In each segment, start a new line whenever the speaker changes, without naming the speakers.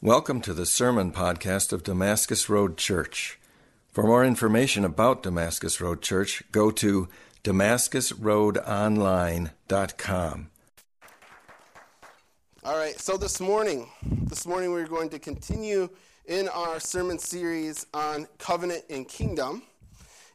Welcome to the Sermon Podcast of Damascus Road Church. For more information about Damascus Road Church, go to damascusroadonline.com.
All right, so this morning, this morning we're going to continue in our sermon series on covenant and kingdom.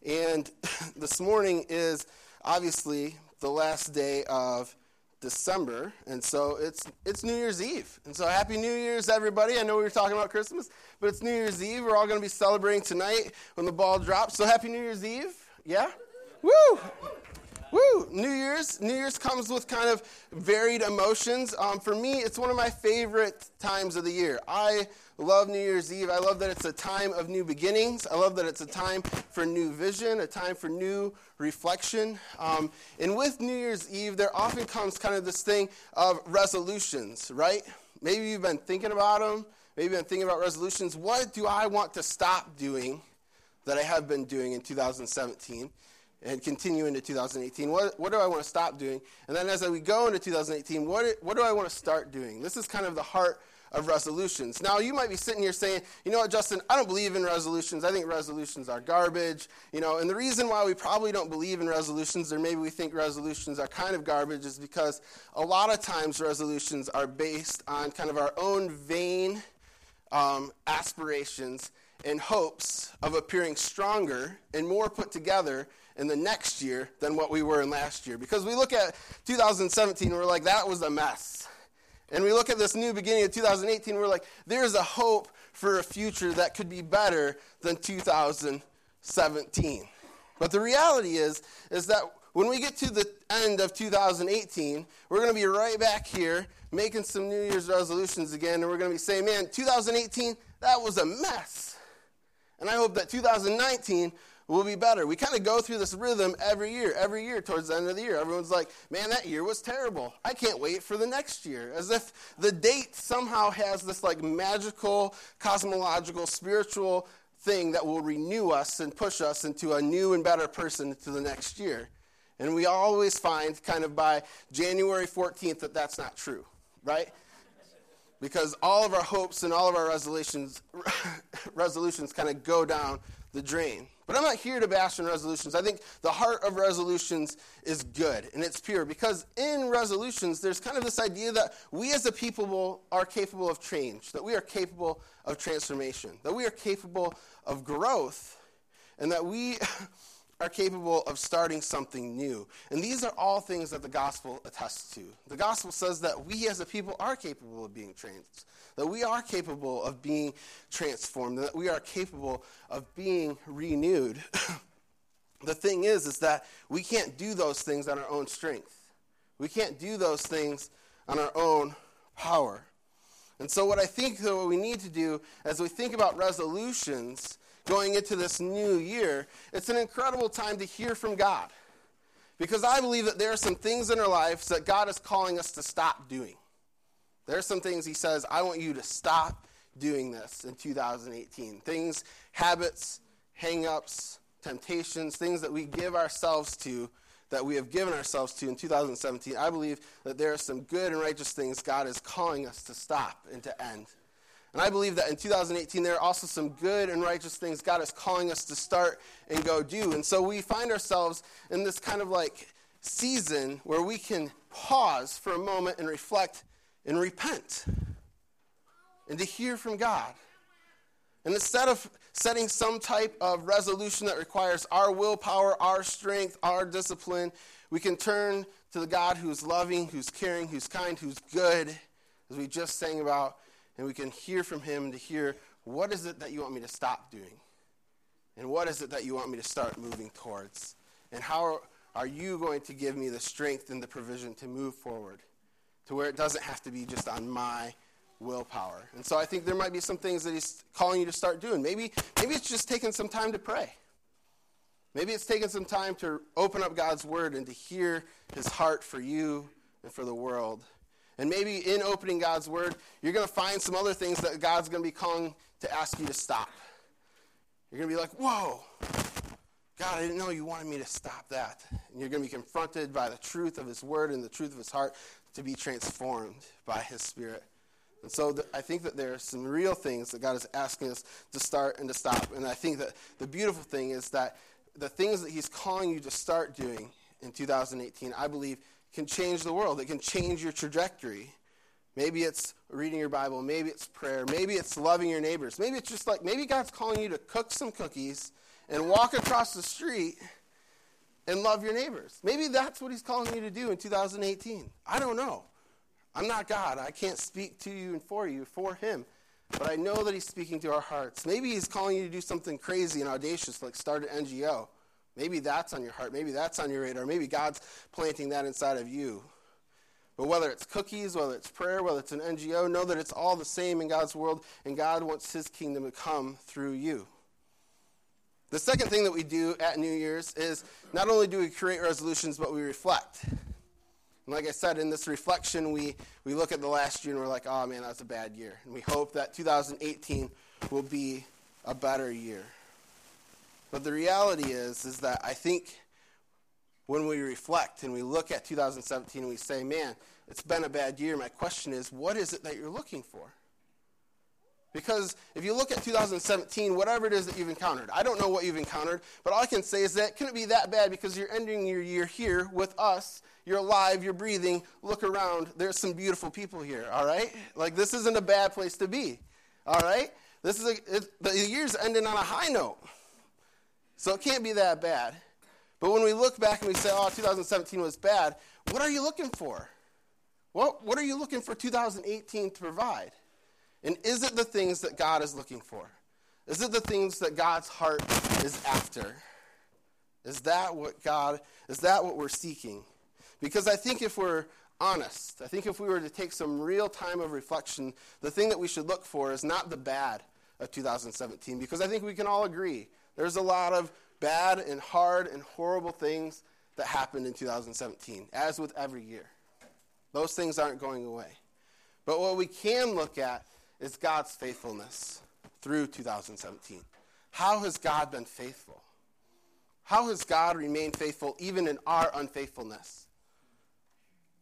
And this morning is obviously the last day of December, and so it's it's New Year's Eve. And so happy New Year's, everybody. I know we were talking about Christmas, but it's New Year's Eve. We're all going to be celebrating tonight when the ball drops. So happy New Year's Eve. Yeah? Woo! Woo! New Year's. New Year's comes with kind of varied emotions. Um, for me, it's one of my favorite times of the year. I love New Year's Eve. I love that it's a time of new beginnings. I love that it's a time for new vision, a time for new reflection. Um, and with New Year's Eve, there often comes kind of this thing of resolutions, right? Maybe you've been thinking about them. Maybe you've been thinking about resolutions. What do I want to stop doing that I have been doing in 2017? And continue into 2018. What, what do I want to stop doing? And then as we go into 2018, what, what do I want to start doing? This is kind of the heart of resolutions. Now, you might be sitting here saying, you know what, Justin, I don't believe in resolutions. I think resolutions are garbage. You know, and the reason why we probably don't believe in resolutions, or maybe we think resolutions are kind of garbage, is because a lot of times resolutions are based on kind of our own vain um, aspirations and hopes of appearing stronger and more put together in the next year than what we were in last year. Because we look at 2017 and we're like, that was a mess. And we look at this new beginning of 2018, we're like, there's a hope for a future that could be better than 2017. But the reality is, is that when we get to the end of 2018, we're going to be right back here making some New Year's resolutions again, and we're going to be saying, man, 2018, that was a mess. And I hope that 2019 will be better. We kind of go through this rhythm every year, every year towards the end of the year. Everyone's like, man, that year was terrible. I can't wait for the next year. As if the date somehow has this like magical, cosmological, spiritual thing that will renew us and push us into a new and better person to the next year. And we always find kind of by January 14th that that's not true, right? Because all of our hopes and all of our resolutions resolutions kind of go down the drain. But I'm not here to bash on resolutions. I think the heart of resolutions is good and it's pure because in resolutions, there's kind of this idea that we as a people are capable of change, that we are capable of transformation, that we are capable of growth, and that we are capable of starting something new. And these are all things that the gospel attests to. The gospel says that we as a people are capable of being changed, that we are capable of being transformed, that we are capable of being renewed. the thing is is that we can't do those things on our own strength. We can't do those things on our own power. And so what I think that what we need to do as we think about resolutions going into this new year, it's an incredible time to hear from God. Because I believe that there are some things in our lives that God is calling us to stop doing. There are some things He says, I want you to stop doing this in 2018. Things, habits, hang ups, temptations, things that we give ourselves to, that we have given ourselves to in 2017. I believe that there are some good and righteous things God is calling us to stop and to end. And I believe that in 2018, there are also some good and righteous things God is calling us to start and go do. And so we find ourselves in this kind of like season where we can pause for a moment and reflect and repent and to hear from God. And instead of setting some type of resolution that requires our willpower, our strength, our discipline, we can turn to the God who's loving, who's caring, who's kind, who's good, as we just sang about, and we can hear from Him to hear what is it that you want me to stop doing? And what is it that you want me to start moving towards? And how are you going to give me the strength and the provision to move forward to where it doesn't have to be just on my willpower? And so I think there might be some things that He's calling you to start doing. Maybe, maybe it's just taking some time to pray. Maybe it's taking some time to open up God's Word and to hear His heart for you and for the world. And maybe in opening God's word, you're going to find some other things that God's going to be calling to ask you to stop. You're going to be like, whoa, God, I didn't know you wanted me to stop that. And you're going to be confronted by the truth of His word and the truth of His heart to be transformed by His Spirit And so I think that there are some real things that God is asking us to start and to stop. And I think that the beautiful thing is that the things that He's calling you to start doing in 2018, I believe, can change the world. It can change your trajectory. Maybe it's reading your Bible. Maybe it's prayer. Maybe it's loving your neighbors. Maybe it's just like, maybe God's calling you to cook some cookies and walk across the street and love your neighbors. Maybe that's what He's calling you to do in 2018. I don't know. I'm not God. I can't speak to you and for you, for Him. But I know that He's speaking to our hearts. Maybe He's calling you to do something crazy and audacious, like start an NGO. Maybe that's on your heart. Maybe that's on your radar. Maybe God's planting that inside of you. But whether it's cookies, whether it's prayer, whether it's an NGO, know that it's all the same in God's world, and God wants His kingdom to come through you. The second thing that we do at New Year's is not only do we create resolutions, but we reflect. And like I said, in this reflection, we, we look at the last year and we're like, oh man, that's a bad year. And we hope that 2018 will be a better year. But the reality is, is that I think when we reflect and we look at 2017 and we say, man, it's been a bad year, my question is, what is it that you're looking for? Because if you look at 2017, whatever it is that you've encountered, I don't know what you've encountered, but all I can say is that it couldn't be that bad because you're ending your year here with us. You're alive, you're breathing. Look around. There's some beautiful people here, all right? Like, this isn't a bad place to be, all right? This is a, it, the year's ending on a high note. So it can't be that bad. But when we look back and we say, oh, 2017 was bad, what are you looking for? What, what are you looking for 2018 to provide? And is it the things that God is looking for? Is it the things that God's heart is after? Is that what God, is that what we're seeking? Because I think if we're honest, I think if we were to take some real time of reflection, the thing that we should look for is not the bad of 2017, because I think we can all agree there's a lot of bad and hard and horrible things that happened in 2017, as with every year. Those things aren't going away. But what we can look at is God's faithfulness through 2017. How has God been faithful? How has God remained faithful even in our unfaithfulness?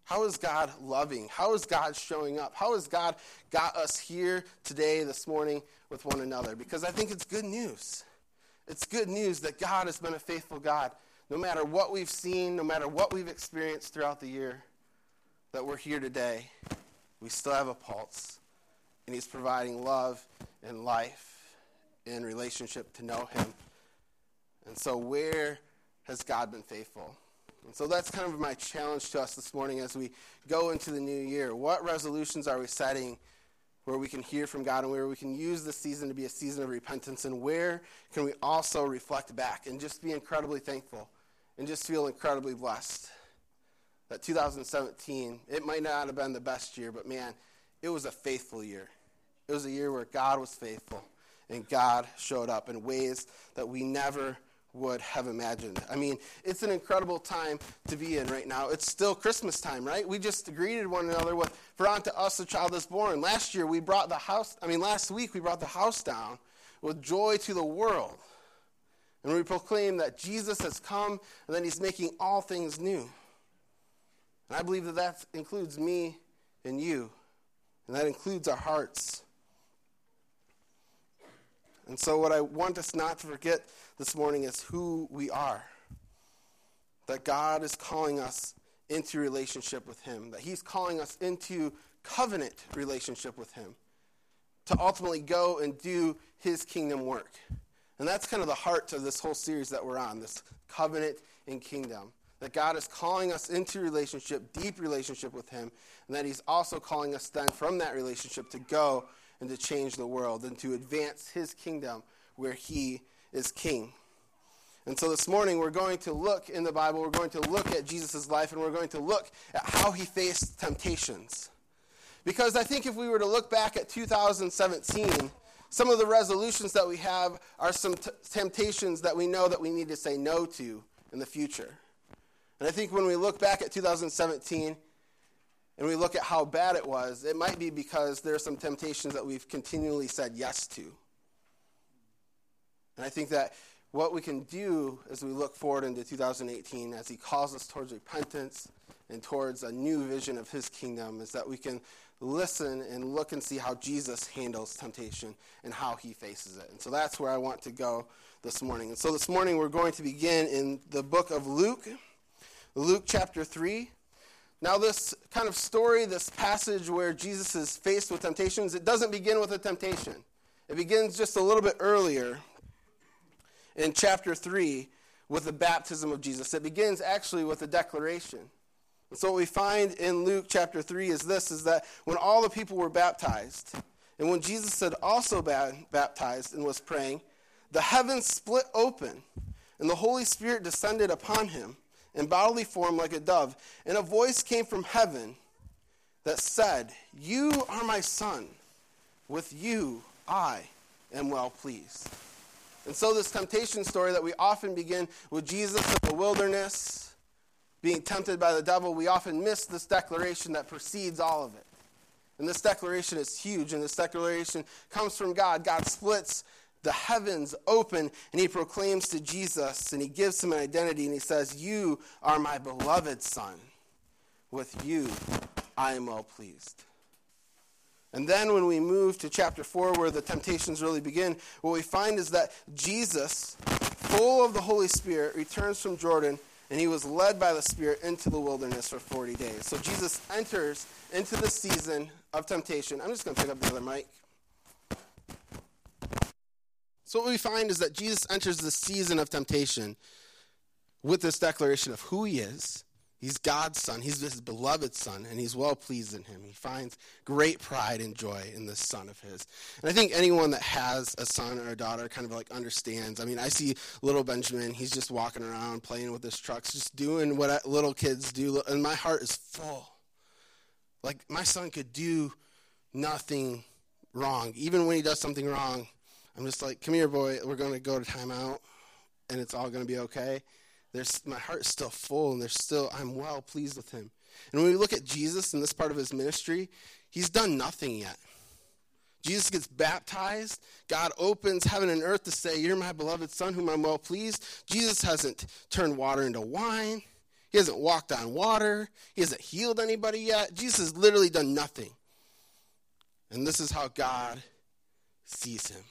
How is God loving? How is God showing up? How has God got us here today, this morning, with one another? Because I think it's good news. It's good news that God has been a faithful God. No matter what we've seen, no matter what we've experienced throughout the year, that we're here today, we still have a pulse and He's providing love and life in relationship to know Him. And so, where has God been faithful? And so, that's kind of my challenge to us this morning as we go into the new year. What resolutions are we setting where we can hear from God and where we can use this season to be a season of repentance? And where can we also reflect back and just be incredibly thankful and just feel incredibly blessed? That 2017, it might not have been the best year, but man, it was a faithful year. It was a year where God was faithful and God showed up in ways that we never would have imagined. I mean, it's an incredible time to be in right now. It's still Christmas time, right? We just greeted one another with, For unto us a child is born. Last year we brought the house, I mean, last week we brought the house down with joy to the world. And we proclaim that Jesus has come and that he's making all things new. And I believe that that includes me and you, and that includes our hearts. And so, what I want us not to forget this morning is who we are. That God is calling us into relationship with Him, that He's calling us into covenant relationship with Him to ultimately go and do His kingdom work. And that's kind of the heart of this whole series that we're on this covenant and kingdom. That God is calling us into relationship, deep relationship with Him, and that He's also calling us then from that relationship to go and to change the world and to advance his kingdom where he is king. And so this morning we're going to look in the Bible, we're going to look at Jesus' life, and we're going to look at how he faced temptations. Because I think if we were to look back at 2017, some of the resolutions that we have are some t- temptations that we know that we need to say no to in the future. And I think when we look back at 2017, and we look at how bad it was, it might be because there are some temptations that we've continually said yes to. And I think that what we can do as we look forward into 2018, as He calls us towards repentance and towards a new vision of his kingdom is that we can listen and look and see how Jesus handles temptation and how he faces it. And so that's where I want to go this morning. And so this morning we're going to begin in the book of Luke, Luke chapter 3. Now, this kind of story, this passage where Jesus is faced with temptations, it doesn't begin with a temptation. It begins just a little bit earlier in chapter 3 with the baptism of Jesus. It begins actually with a declaration. And so what we find in Luke chapter 3 is this is that when all the people were baptized, and when Jesus had also baptized and was praying, the heavens split open, and the Holy Spirit descended upon him in bodily form like a dove, and a voice came from heaven that said, You are my son, with you I am well pleased. And so, this temptation story that we often begin with Jesus in the wilderness, being tempted by the devil, we often miss this declaration that precedes all of it. And this declaration is huge, and this declaration comes from God. God splits the heavens open, and he proclaims to Jesus, and he gives him an identity, and he says, You are my beloved Son. With you I am well pleased. And then when we move to chapter 4, where the temptations really begin, what we find is that Jesus, full of the Holy Spirit, returns from Jordan and he was led by the Spirit into the wilderness for 40 days. So Jesus enters into the season of temptation. I'm just going to pick up the other mic. So, what we find is that Jesus enters the season of temptation with this declaration of who he is He's God's son. He's his beloved son, and he's well pleased in him. He finds great pride and joy in this son of his. And I think anyone that has a son or a daughter kind of like understands. I mean, I see little Benjamin. He's just walking around playing with his trucks, just doing what little kids do, and my heart is full. Like my son could do nothing wrong. Even when he does something wrong, I'm just like, "Come here, boy. We're going to go to timeout, and it's all going to be okay." there's, my heart's still full and there's still, I'm well pleased with him. And when we look at Jesus in this part of his ministry, he's done nothing yet. Jesus gets baptized. God opens heaven and earth to say, You're my beloved son, whom I'm well pleased. Jesus hasn't turned water into wine. He hasn't walked on water. He hasn't healed anybody yet. Jesus has literally done nothing. And this is how God sees him.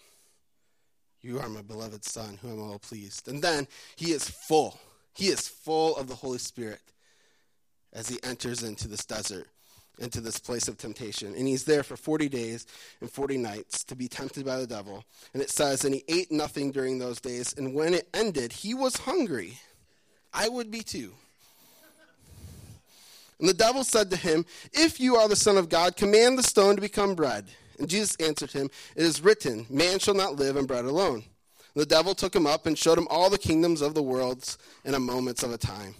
You are my beloved son, whom I'm well pleased. And then he is full. He is full of the Holy Spirit as he enters into this desert, into this place of temptation. And he's there for 40 days and 40 nights to be tempted by the devil. And it says, And he ate nothing during those days. And when it ended, he was hungry. I would be too. And the devil said to him, If you are the Son of God, command the stone to become bread. And Jesus answered him, It is written, Man shall not live on bread alone. The devil took him up and showed him all the kingdoms of the worlds in a moment of a time.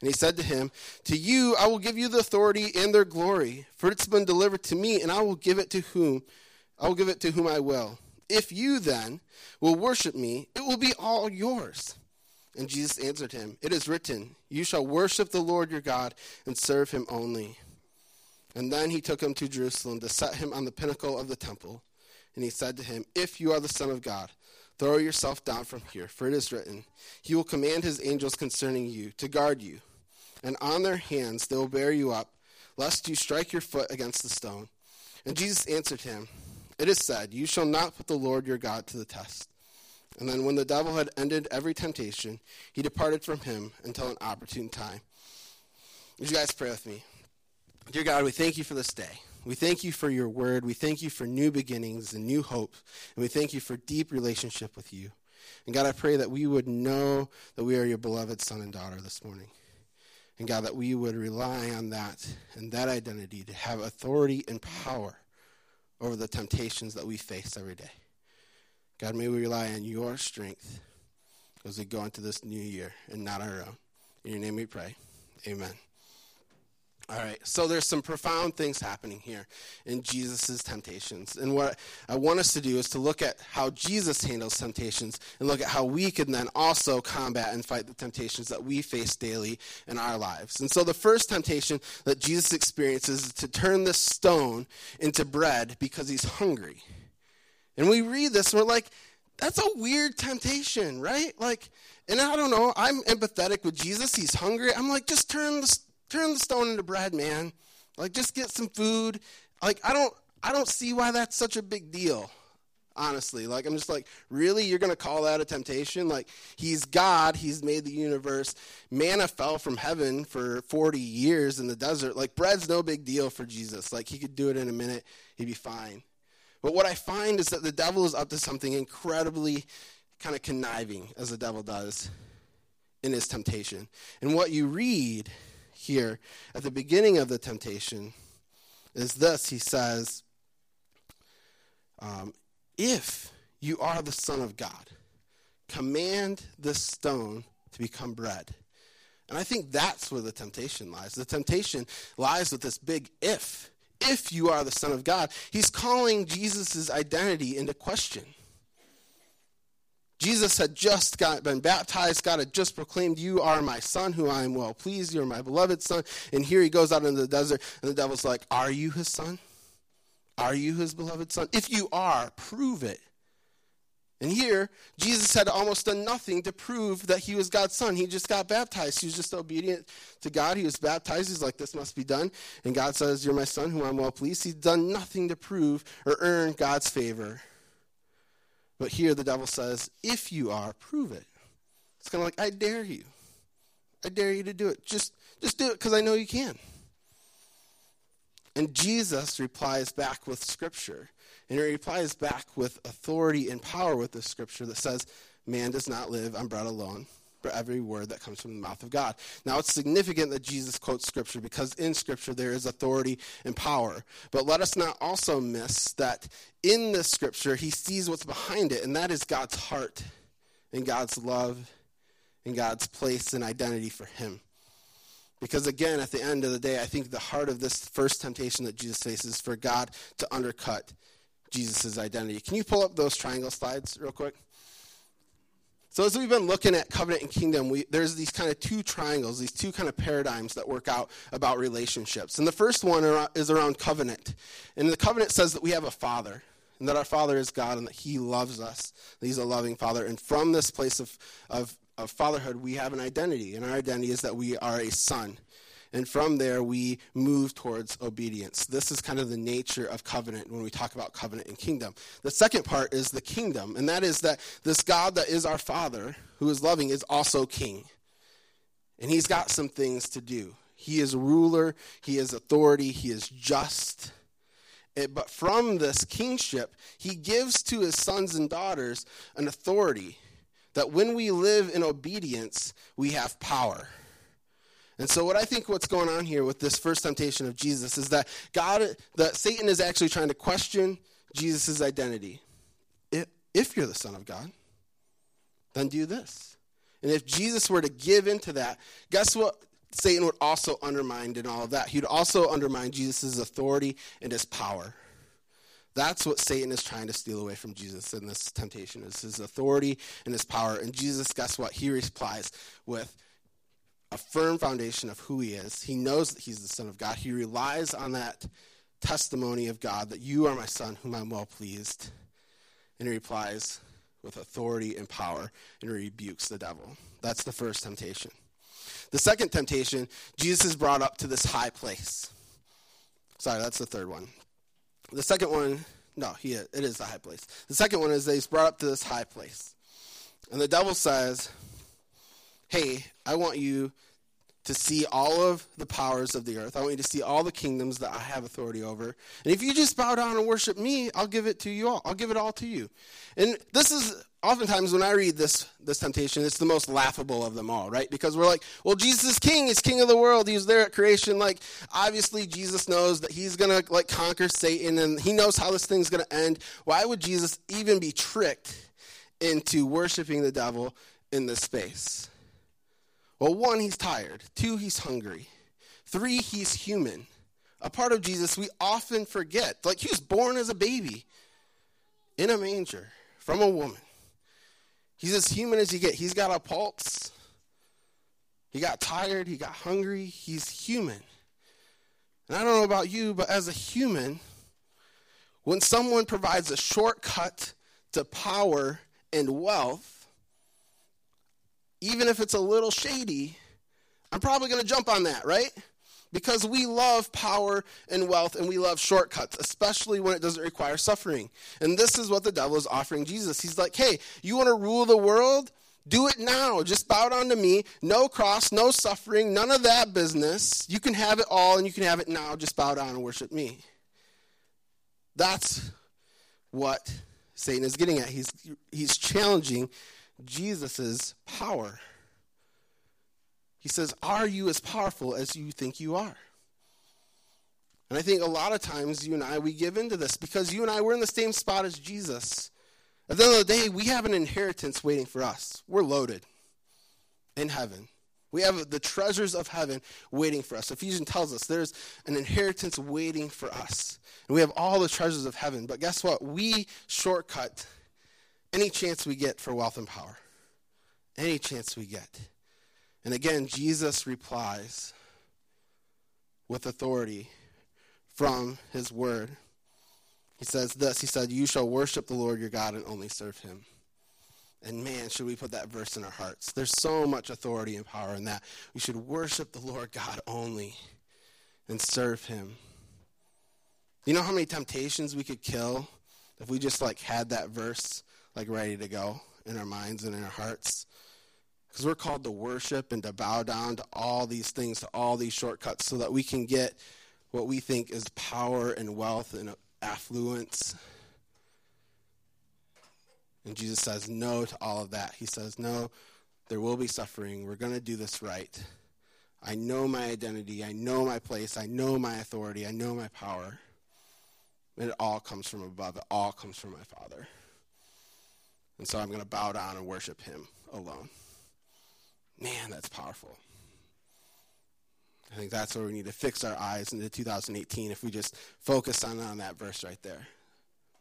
And he said to him, To you I will give you the authority and their glory, for it's been delivered to me, and I will give it to whom I will give it to whom I will. If you then will worship me, it will be all yours. And Jesus answered him, It is written, You shall worship the Lord your God and serve him only. And then he took him to Jerusalem to set him on the pinnacle of the temple. And he said to him, If you are the Son of God, Throw yourself down from here, for it is written, He will command His angels concerning you to guard you, and on their hands they will bear you up, lest you strike your foot against the stone. And Jesus answered him, It is said, You shall not put the Lord your God to the test. And then when the devil had ended every temptation, he departed from him until an opportune time. Would you guys pray with me? Dear God, we thank you for this day. We thank you for your word. We thank you for new beginnings and new hope. And we thank you for deep relationship with you. And God, I pray that we would know that we are your beloved son and daughter this morning. And God, that we would rely on that and that identity to have authority and power over the temptations that we face every day. God, may we rely on your strength as we go into this new year and not our own. In your name we pray. Amen. All right, so there's some profound things happening here in Jesus' temptations. And what I want us to do is to look at how Jesus handles temptations and look at how we can then also combat and fight the temptations that we face daily in our lives. And so the first temptation that Jesus experiences is to turn this stone into bread because he's hungry. And we read this and we're like, that's a weird temptation, right? Like, and I don't know, I'm empathetic with Jesus. He's hungry. I'm like, just turn the turn the stone into bread, man. Like, just get some food. Like, I don't, I don't see why that's such a big deal honestly. Like, I'm just like, really? You're going to call that a temptation? Like, he's God, he's made the universe. Manna fell from heaven for 40 years in the desert. Like, bread's no big deal for Jesus. Like, he could do it in a minute, he'd be fine. But what I find is that the devil is up to something incredibly kind of conniving, as the devil does in his temptation. And what you read here at the beginning of the temptation is this he says, um, if you are the Son of God, command this stone to become bread. And I think that's where the temptation lies. The temptation lies with this big if. If you are the Son of God, he's calling Jesus' identity into question. Jesus had just got, been baptized. God had just proclaimed, You are my son, who I am well pleased. You are my beloved son. And here he goes out into the desert, and the devil's like, Are you his son? Are you his beloved son? If you are, prove it. And here, Jesus had almost done nothing to prove that he was God's son. He just got baptized. He was just obedient to God. He was baptized. He's like, this must be done. And God says, You're my son, whom I'm well pleased. He's done nothing to prove or earn God's favor. But here the devil says, If you are, prove it. It's kind of like, I dare you. I dare you to do it. Just, just do it because I know you can. And Jesus replies back with scripture. And he replies back with authority and power with the scripture that says, Man does not live on bread alone, but every word that comes from the mouth of God. Now, it's significant that Jesus quotes scripture because in scripture there is authority and power. But let us not also miss that in this scripture he sees what's behind it, and that is God's heart and God's love and God's place and identity for him. Because again, at the end of the day, I think the heart of this first temptation that Jesus faces is for God to undercut Jesus' identity. Can you pull up those triangle slides real quick? So as we've been looking at covenant and kingdom, we, there's these kind of two triangles, these two kind of paradigms that work out about relationships. And the first one is around covenant. And the covenant says that we have a father, and that our father is God, and that he loves us, he's a loving father. And from this place of, of of fatherhood, we have an identity, and our identity is that we are a son. And from there, we move towards obedience. This is kind of the nature of covenant when we talk about covenant and kingdom. The second part is the kingdom, and that is that this God that is our Father, who is loving, is also king. And he's got some things to do. He is ruler, he is authority, he is just. It, but from this kingship, he gives to his sons and daughters an authority that when we live in obedience, we have power. And so, what I think what's going on here with this first temptation of Jesus is that God, that Satan is actually trying to question Jesus' identity. If, you're the Son of God, then do this. And if Jesus were to give into that, guess what? Satan would also undermine in all of that. He'd also undermine Jesus' authority and his power. That's what Satan is trying to steal away from Jesus in this temptation is his authority and his power. And Jesus, guess what? He replies with a firm foundation of who he is. He knows that he's the Son of God. He relies on that testimony of God that you are my son whom I'm well pleased. And he replies with authority and power and rebukes the devil. That's the first temptation. The second temptation, Jesus is brought up to this high place. Sorry, that's the third one. The second one, no, he it is the high place. The second one is that he's brought up to this high place. And the devil says, Hey, I want you to see all of the powers of the earth. I want you to see all the kingdoms that I have authority over. And if you just bow down and worship me, I'll give it to you all. I'll give it all to you. And this is oftentimes when I read this this temptation, it's the most laughable of them all, right? Because we're like, well, Jesus is king, he's king of the world, he's there at creation. Like, obviously Jesus knows that he's gonna like conquer Satan and he knows how this thing's gonna end. Why would Jesus even be tricked into worshiping the devil in this space? Well, one, he's tired. Two, he's hungry. Three, he's human. A part of Jesus we often forget. Like he was born as a baby in a manger from a woman. He's as human as you get. He's got a pulse. He got tired. He got hungry. He's human. And I don't know about you, but as a human, when someone provides a shortcut to power and wealth, even if it's a little shady, I'm probably going to jump on that, right? because we love power and wealth and we love shortcuts, especially when it doesn't require suffering. And this is what the devil is offering Jesus. He's like, hey, you want to rule the world? Do it now. Just bow down to me. No cross, no suffering, none of that business. You can have it all and you can have it now. Just bow down and worship me. That's what Satan is getting at. He's, he's challenging Jesus' power. He says, Are you as powerful as you think you are? And I think a lot of times you and I, we give into this because you and I, we're in the same spot as Jesus. At the end of the day, we have an inheritance waiting for us. We're loaded in heaven. We have the treasures of heaven waiting for us. Ephesians tells us there's an inheritance waiting for us. And we have all the treasures of heaven. But guess what? We shortcut any chance we get for wealth and power. Any chance we get. And again, Jesus replies with authority from his word. He says this He said, You shall worship the Lord your God and only serve him. And man, should we put that verse in our hearts? There's so much authority and power in that. We should worship the Lord God only and serve him. You know how many temptations we could kill if we just like had that verse like ready to go in our minds and in our hearts? Because we're called to worship and to bow down to all these things, to all these shortcuts, so that we can get what we think is power and wealth and affluence. And Jesus says no to all of that. He says, No, there will be suffering. We're going to do this right. I know my identity. I know my place. I know my authority. I know my power. And it all comes from above. It all comes from my Father. And so I'm going to bow down and worship Him alone. Man, that's powerful. I think that's where we need to fix our eyes into 2018 if we just focus on, on that verse right there.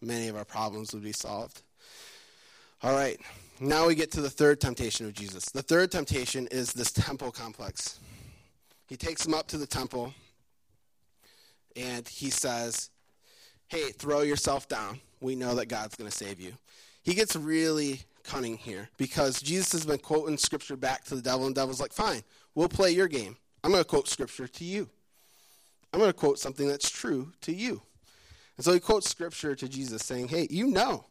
Many of our problems would be solved. All right, now we get to the third temptation of Jesus. The third temptation is this temple complex. He takes him up to the temple and he says, Hey, throw yourself down. We know that God's going to save you. He gets really cunning here because Jesus has been quoting scripture back to the devil, and the devil's like, Fine, we'll play your game. I'm going to quote scripture to you. I'm going to quote something that's true to you. And so he quotes scripture to Jesus saying, Hey, you know,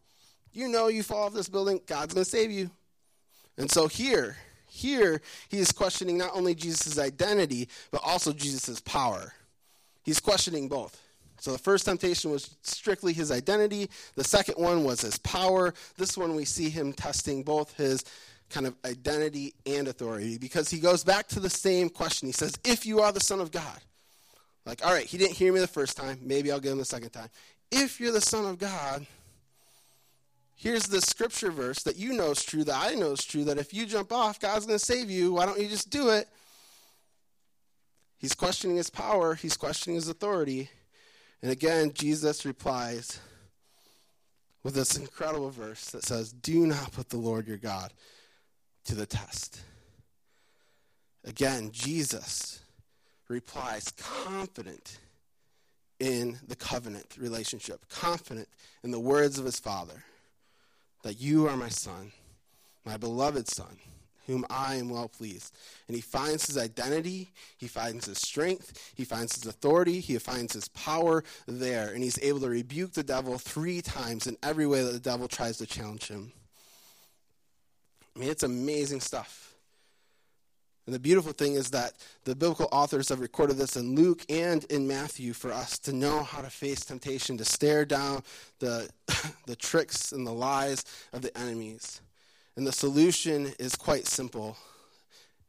you know you fall off this building, God's going to save you. And so here, here, he is questioning not only Jesus' identity, but also Jesus' power. He's questioning both. So the first temptation was strictly his identity. The second one was his power. This one we see him testing both his kind of identity and authority because he goes back to the same question. He says, If you are the Son of God, like, all right, he didn't hear me the first time. Maybe I'll get him the second time. If you're the Son of God, here's the scripture verse that you know is true, that I know is true, that if you jump off, God's going to save you. Why don't you just do it? He's questioning his power, he's questioning his authority. And again, Jesus replies with this incredible verse that says, Do not put the Lord your God to the test. Again, Jesus replies confident in the covenant relationship, confident in the words of his Father that you are my Son, my beloved Son whom I am well pleased. And he finds his identity, he finds his strength, he finds his authority, he finds his power there. And he's able to rebuke the devil three times in every way that the devil tries to challenge him. I mean, it's amazing stuff. And the beautiful thing is that the biblical authors have recorded this in Luke and in Matthew for us to know how to face temptation, to stare down the, the tricks and the lies of the enemies. And the solution is quite simple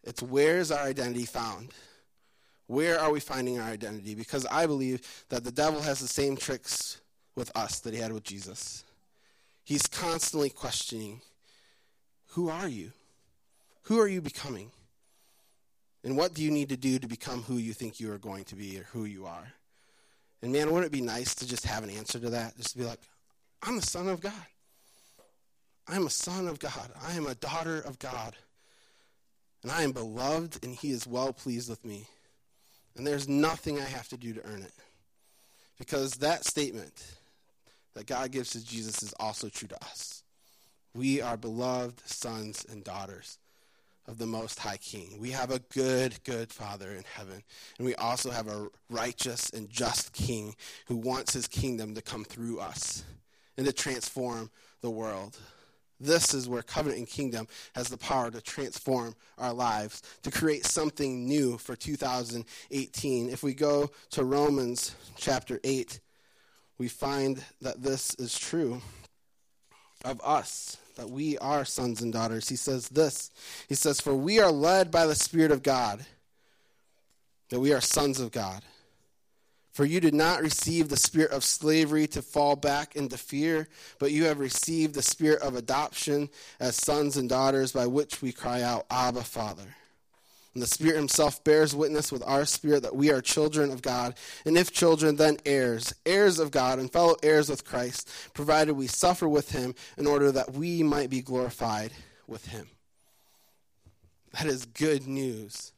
it's where's our identity found? Where are we finding our identity? Because I believe that the devil has the same tricks with us that he had with Jesus. He's constantly questioning who are you? Who are you becoming? And what do you need to do to become who you think you are going to be or who you are? And man, wouldn't it be nice to just have an answer to that? Just to be like, I'm the Son of God. I'm a son of God. I am a daughter of God. And I am beloved, and He is well pleased with me. And there's nothing I have to do to earn it. Because that statement that God gives to Jesus is also true to us. We are beloved sons and daughters of the Most High King. We have a good, good Father in heaven. And we also have a righteous and just King who wants his kingdom to come through us and to transform the world. This is where covenant and kingdom has the power to transform our lives, to create something new for 2018. If we go to Romans chapter 8, we find that this is true of us, that we are sons and daughters. He says this He says, For we are led by the Spirit of God, that we are sons of God. For you did not receive the spirit of slavery to fall back into fear, but you have received the spirit of adoption as sons and daughters, by which we cry out, Abba, Father. And the Spirit Himself bears witness with our spirit that we are children of God, and if children, then heirs, heirs of God, and fellow heirs with Christ, provided we suffer with Him in order that we might be glorified with Him. That is good news.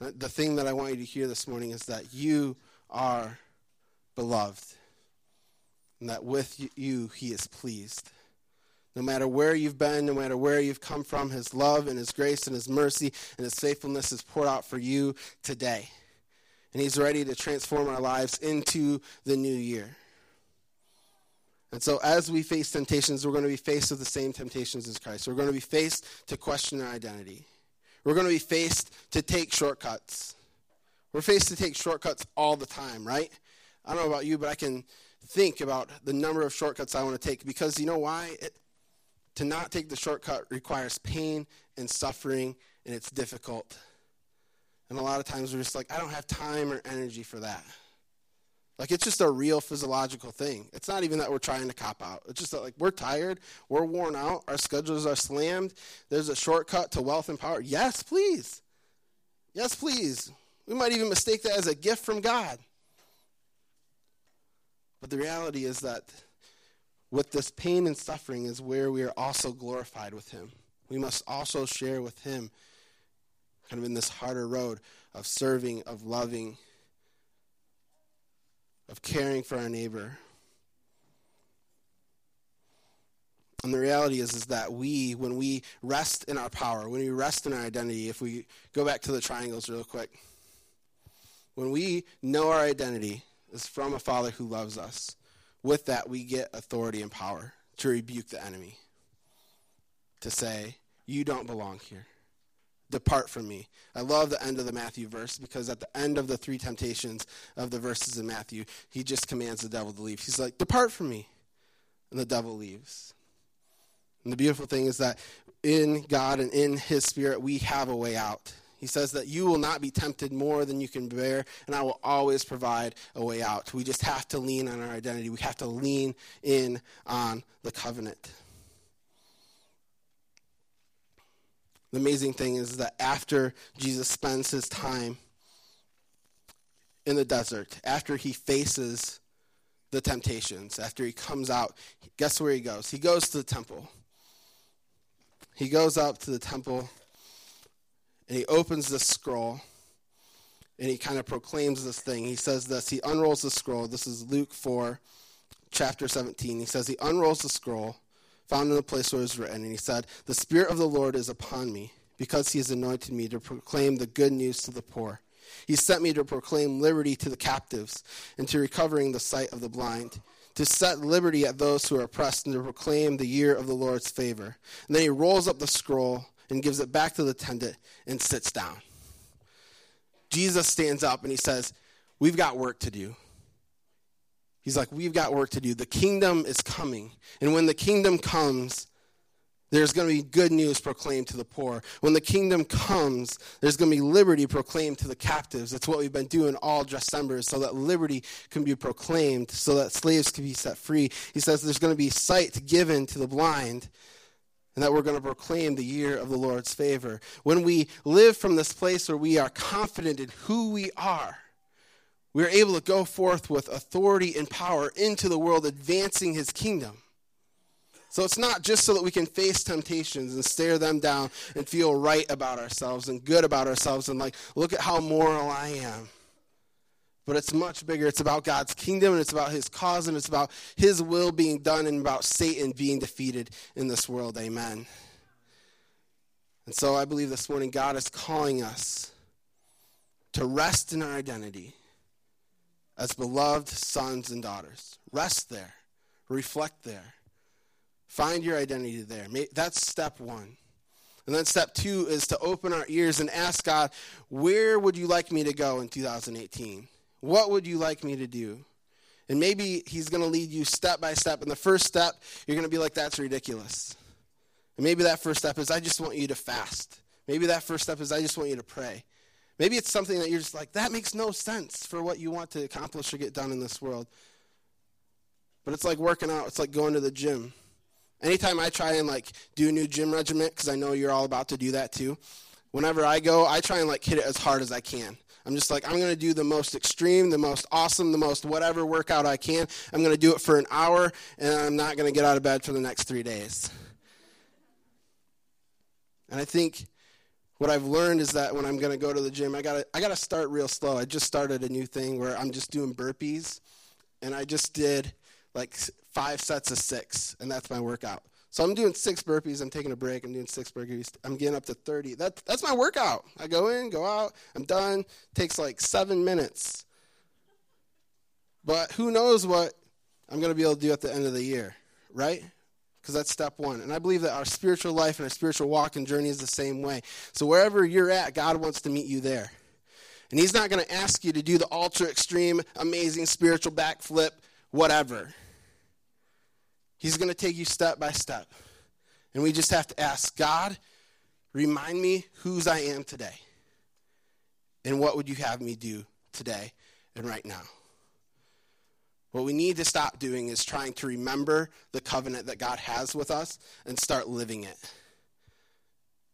The thing that I want you to hear this morning is that you are beloved, and that with you He is pleased. No matter where you've been, no matter where you've come from, His love and His grace and His mercy and His faithfulness is poured out for you today. And He's ready to transform our lives into the new year. And so, as we face temptations, we're going to be faced with the same temptations as Christ. We're going to be faced to question our identity. We're going to be faced to take shortcuts. We're faced to take shortcuts all the time, right? I don't know about you, but I can think about the number of shortcuts I want to take because you know why? It, to not take the shortcut requires pain and suffering, and it's difficult. And a lot of times we're just like, I don't have time or energy for that. Like it's just a real physiological thing. It's not even that we're trying to cop out. It's just that like we're tired, we're worn out, our schedules are slammed. There's a shortcut to wealth and power. Yes, please. Yes, please. We might even mistake that as a gift from God. But the reality is that with this pain and suffering is where we are also glorified with Him. We must also share with Him, kind of in this harder road of serving, of loving, of caring for our neighbor. And the reality is, is that we, when we rest in our power, when we rest in our identity, if we go back to the triangles real quick, when we know our identity is from a Father who loves us, with that, we get authority and power to rebuke the enemy, to say, You don't belong here. Depart from me. I love the end of the Matthew verse because at the end of the three temptations of the verses in Matthew, he just commands the devil to leave. He's like, Depart from me. And the devil leaves. And the beautiful thing is that in God and in his spirit, we have a way out. He says that you will not be tempted more than you can bear, and I will always provide a way out. We just have to lean on our identity. We have to lean in on the covenant. The amazing thing is that after Jesus spends his time in the desert, after he faces the temptations, after he comes out, guess where he goes? He goes to the temple. He goes up to the temple and he opens this scroll and he kind of proclaims this thing. He says this. He unrolls the scroll. This is Luke 4, chapter 17. He says, He unrolls the scroll found in the place where it was written, and he said, The Spirit of the Lord is upon me, because he has anointed me to proclaim the good news to the poor. He sent me to proclaim liberty to the captives, and to recovering the sight of the blind, to set liberty at those who are oppressed, and to proclaim the year of the Lord's favor. And then he rolls up the scroll and gives it back to the attendant and sits down. Jesus stands up and he says, We've got work to do. He's like, We've got work to do. The kingdom is coming. And when the kingdom comes, there's going to be good news proclaimed to the poor. When the kingdom comes, there's going to be liberty proclaimed to the captives. That's what we've been doing all December, so that liberty can be proclaimed, so that slaves can be set free. He says there's going to be sight given to the blind, and that we're going to proclaim the year of the Lord's favor. When we live from this place where we are confident in who we are, we are able to go forth with authority and power into the world, advancing his kingdom. So it's not just so that we can face temptations and stare them down and feel right about ourselves and good about ourselves and like, look at how moral I am but it's much bigger. It's about God's kingdom and it's about his cause and it's about his will being done and about Satan being defeated in this world. Amen. And so I believe this morning God is calling us to rest in our identity as beloved sons and daughters. Rest there, reflect there, find your identity there. That's step one. And then step two is to open our ears and ask God, where would you like me to go in 2018? What would you like me to do? And maybe He's going to lead you step by step. And the first step, you're going to be like, that's ridiculous. And maybe that first step is, I just want you to fast. Maybe that first step is, I just want you to pray. Maybe it's something that you're just like, that makes no sense for what you want to accomplish or get done in this world. But it's like working out, it's like going to the gym. Anytime I try and like do a new gym regimen, because I know you're all about to do that too, whenever I go, I try and like hit it as hard as I can. I'm just like, I'm going to do the most extreme, the most awesome, the most whatever workout I can. I'm going to do it for an hour, and I'm not going to get out of bed for the next three days. And I think what I've learned is that when I'm going to go to the gym, I got I got to start real slow. I just started a new thing where I'm just doing burpees, and I just did like five sets of six, and that's my workout. So I'm doing six burpees. I'm taking a break. I'm doing six burpees. I'm getting up to 30. That, that's my workout. I go in, go out. I'm done. takes like seven minutes. But who knows what I'm going to be able to do at the end of the year, right? because that's step one. And I believe that our spiritual life and our spiritual walk and journey is the same way. So wherever you're at, God wants to meet you there. And He's not going to ask you to do the ultra extreme, amazing spiritual backflip, whatever. He's going to take you step by step. And we just have to ask God, remind me whose I am today. And what would you have me do today and right now? What we need to stop doing is trying to remember the covenant that God has with us and start living it.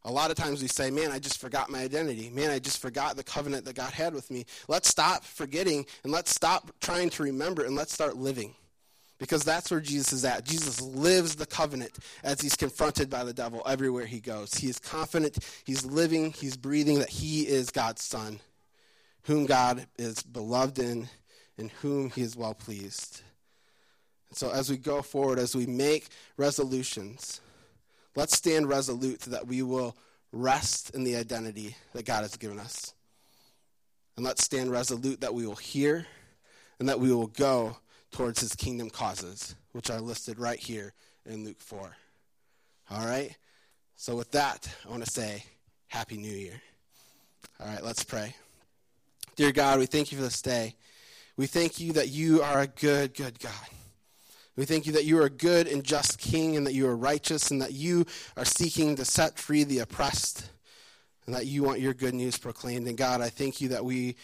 A lot of times we say, Man, I just forgot my identity. Man, I just forgot the covenant that God had with me. Let's stop forgetting and let's stop trying to remember and let's start living. Because that's where Jesus is at. Jesus lives the covenant as he's confronted by the devil everywhere he goes. He is confident, he's living, he's breathing that he is God's son, whom God is beloved in in whom he is well pleased. so, as we go forward, as we make resolutions, let's stand resolute that we will rest in the identity that God has given us. And let's stand resolute that we will hear and that we will go towards his kingdom causes, which are listed right here in Luke 4. All right? So, with that, I want to say Happy New Year. All right, let's pray. Dear God, we thank you for this day. We thank you that you are a good, good God. We thank you that you are a good and just king and that you are righteous and that you are seeking to set free the oppressed and that you want your good news proclaimed. And God, I thank you that we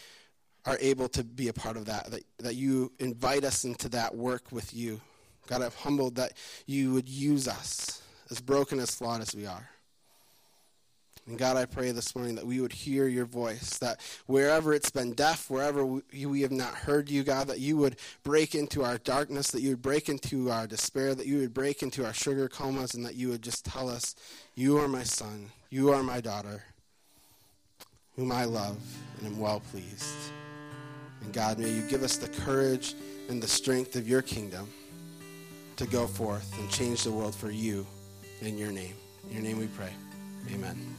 are able to be a part of that, that, that you invite us into that work with you. God, I'm humbled that you would use us as broken, as flawed as we are. And God, I pray this morning that we would hear your voice, that wherever it's been deaf, wherever we, we have not heard you, God, that you would break into our darkness, that you would break into our despair, that you would break into our sugar comas, and that you would just tell us, You are my son, you are my daughter, whom I love and am well pleased. And God, may you give us the courage and the strength of your kingdom to go forth and change the world for you in your name. In your name we pray. Amen.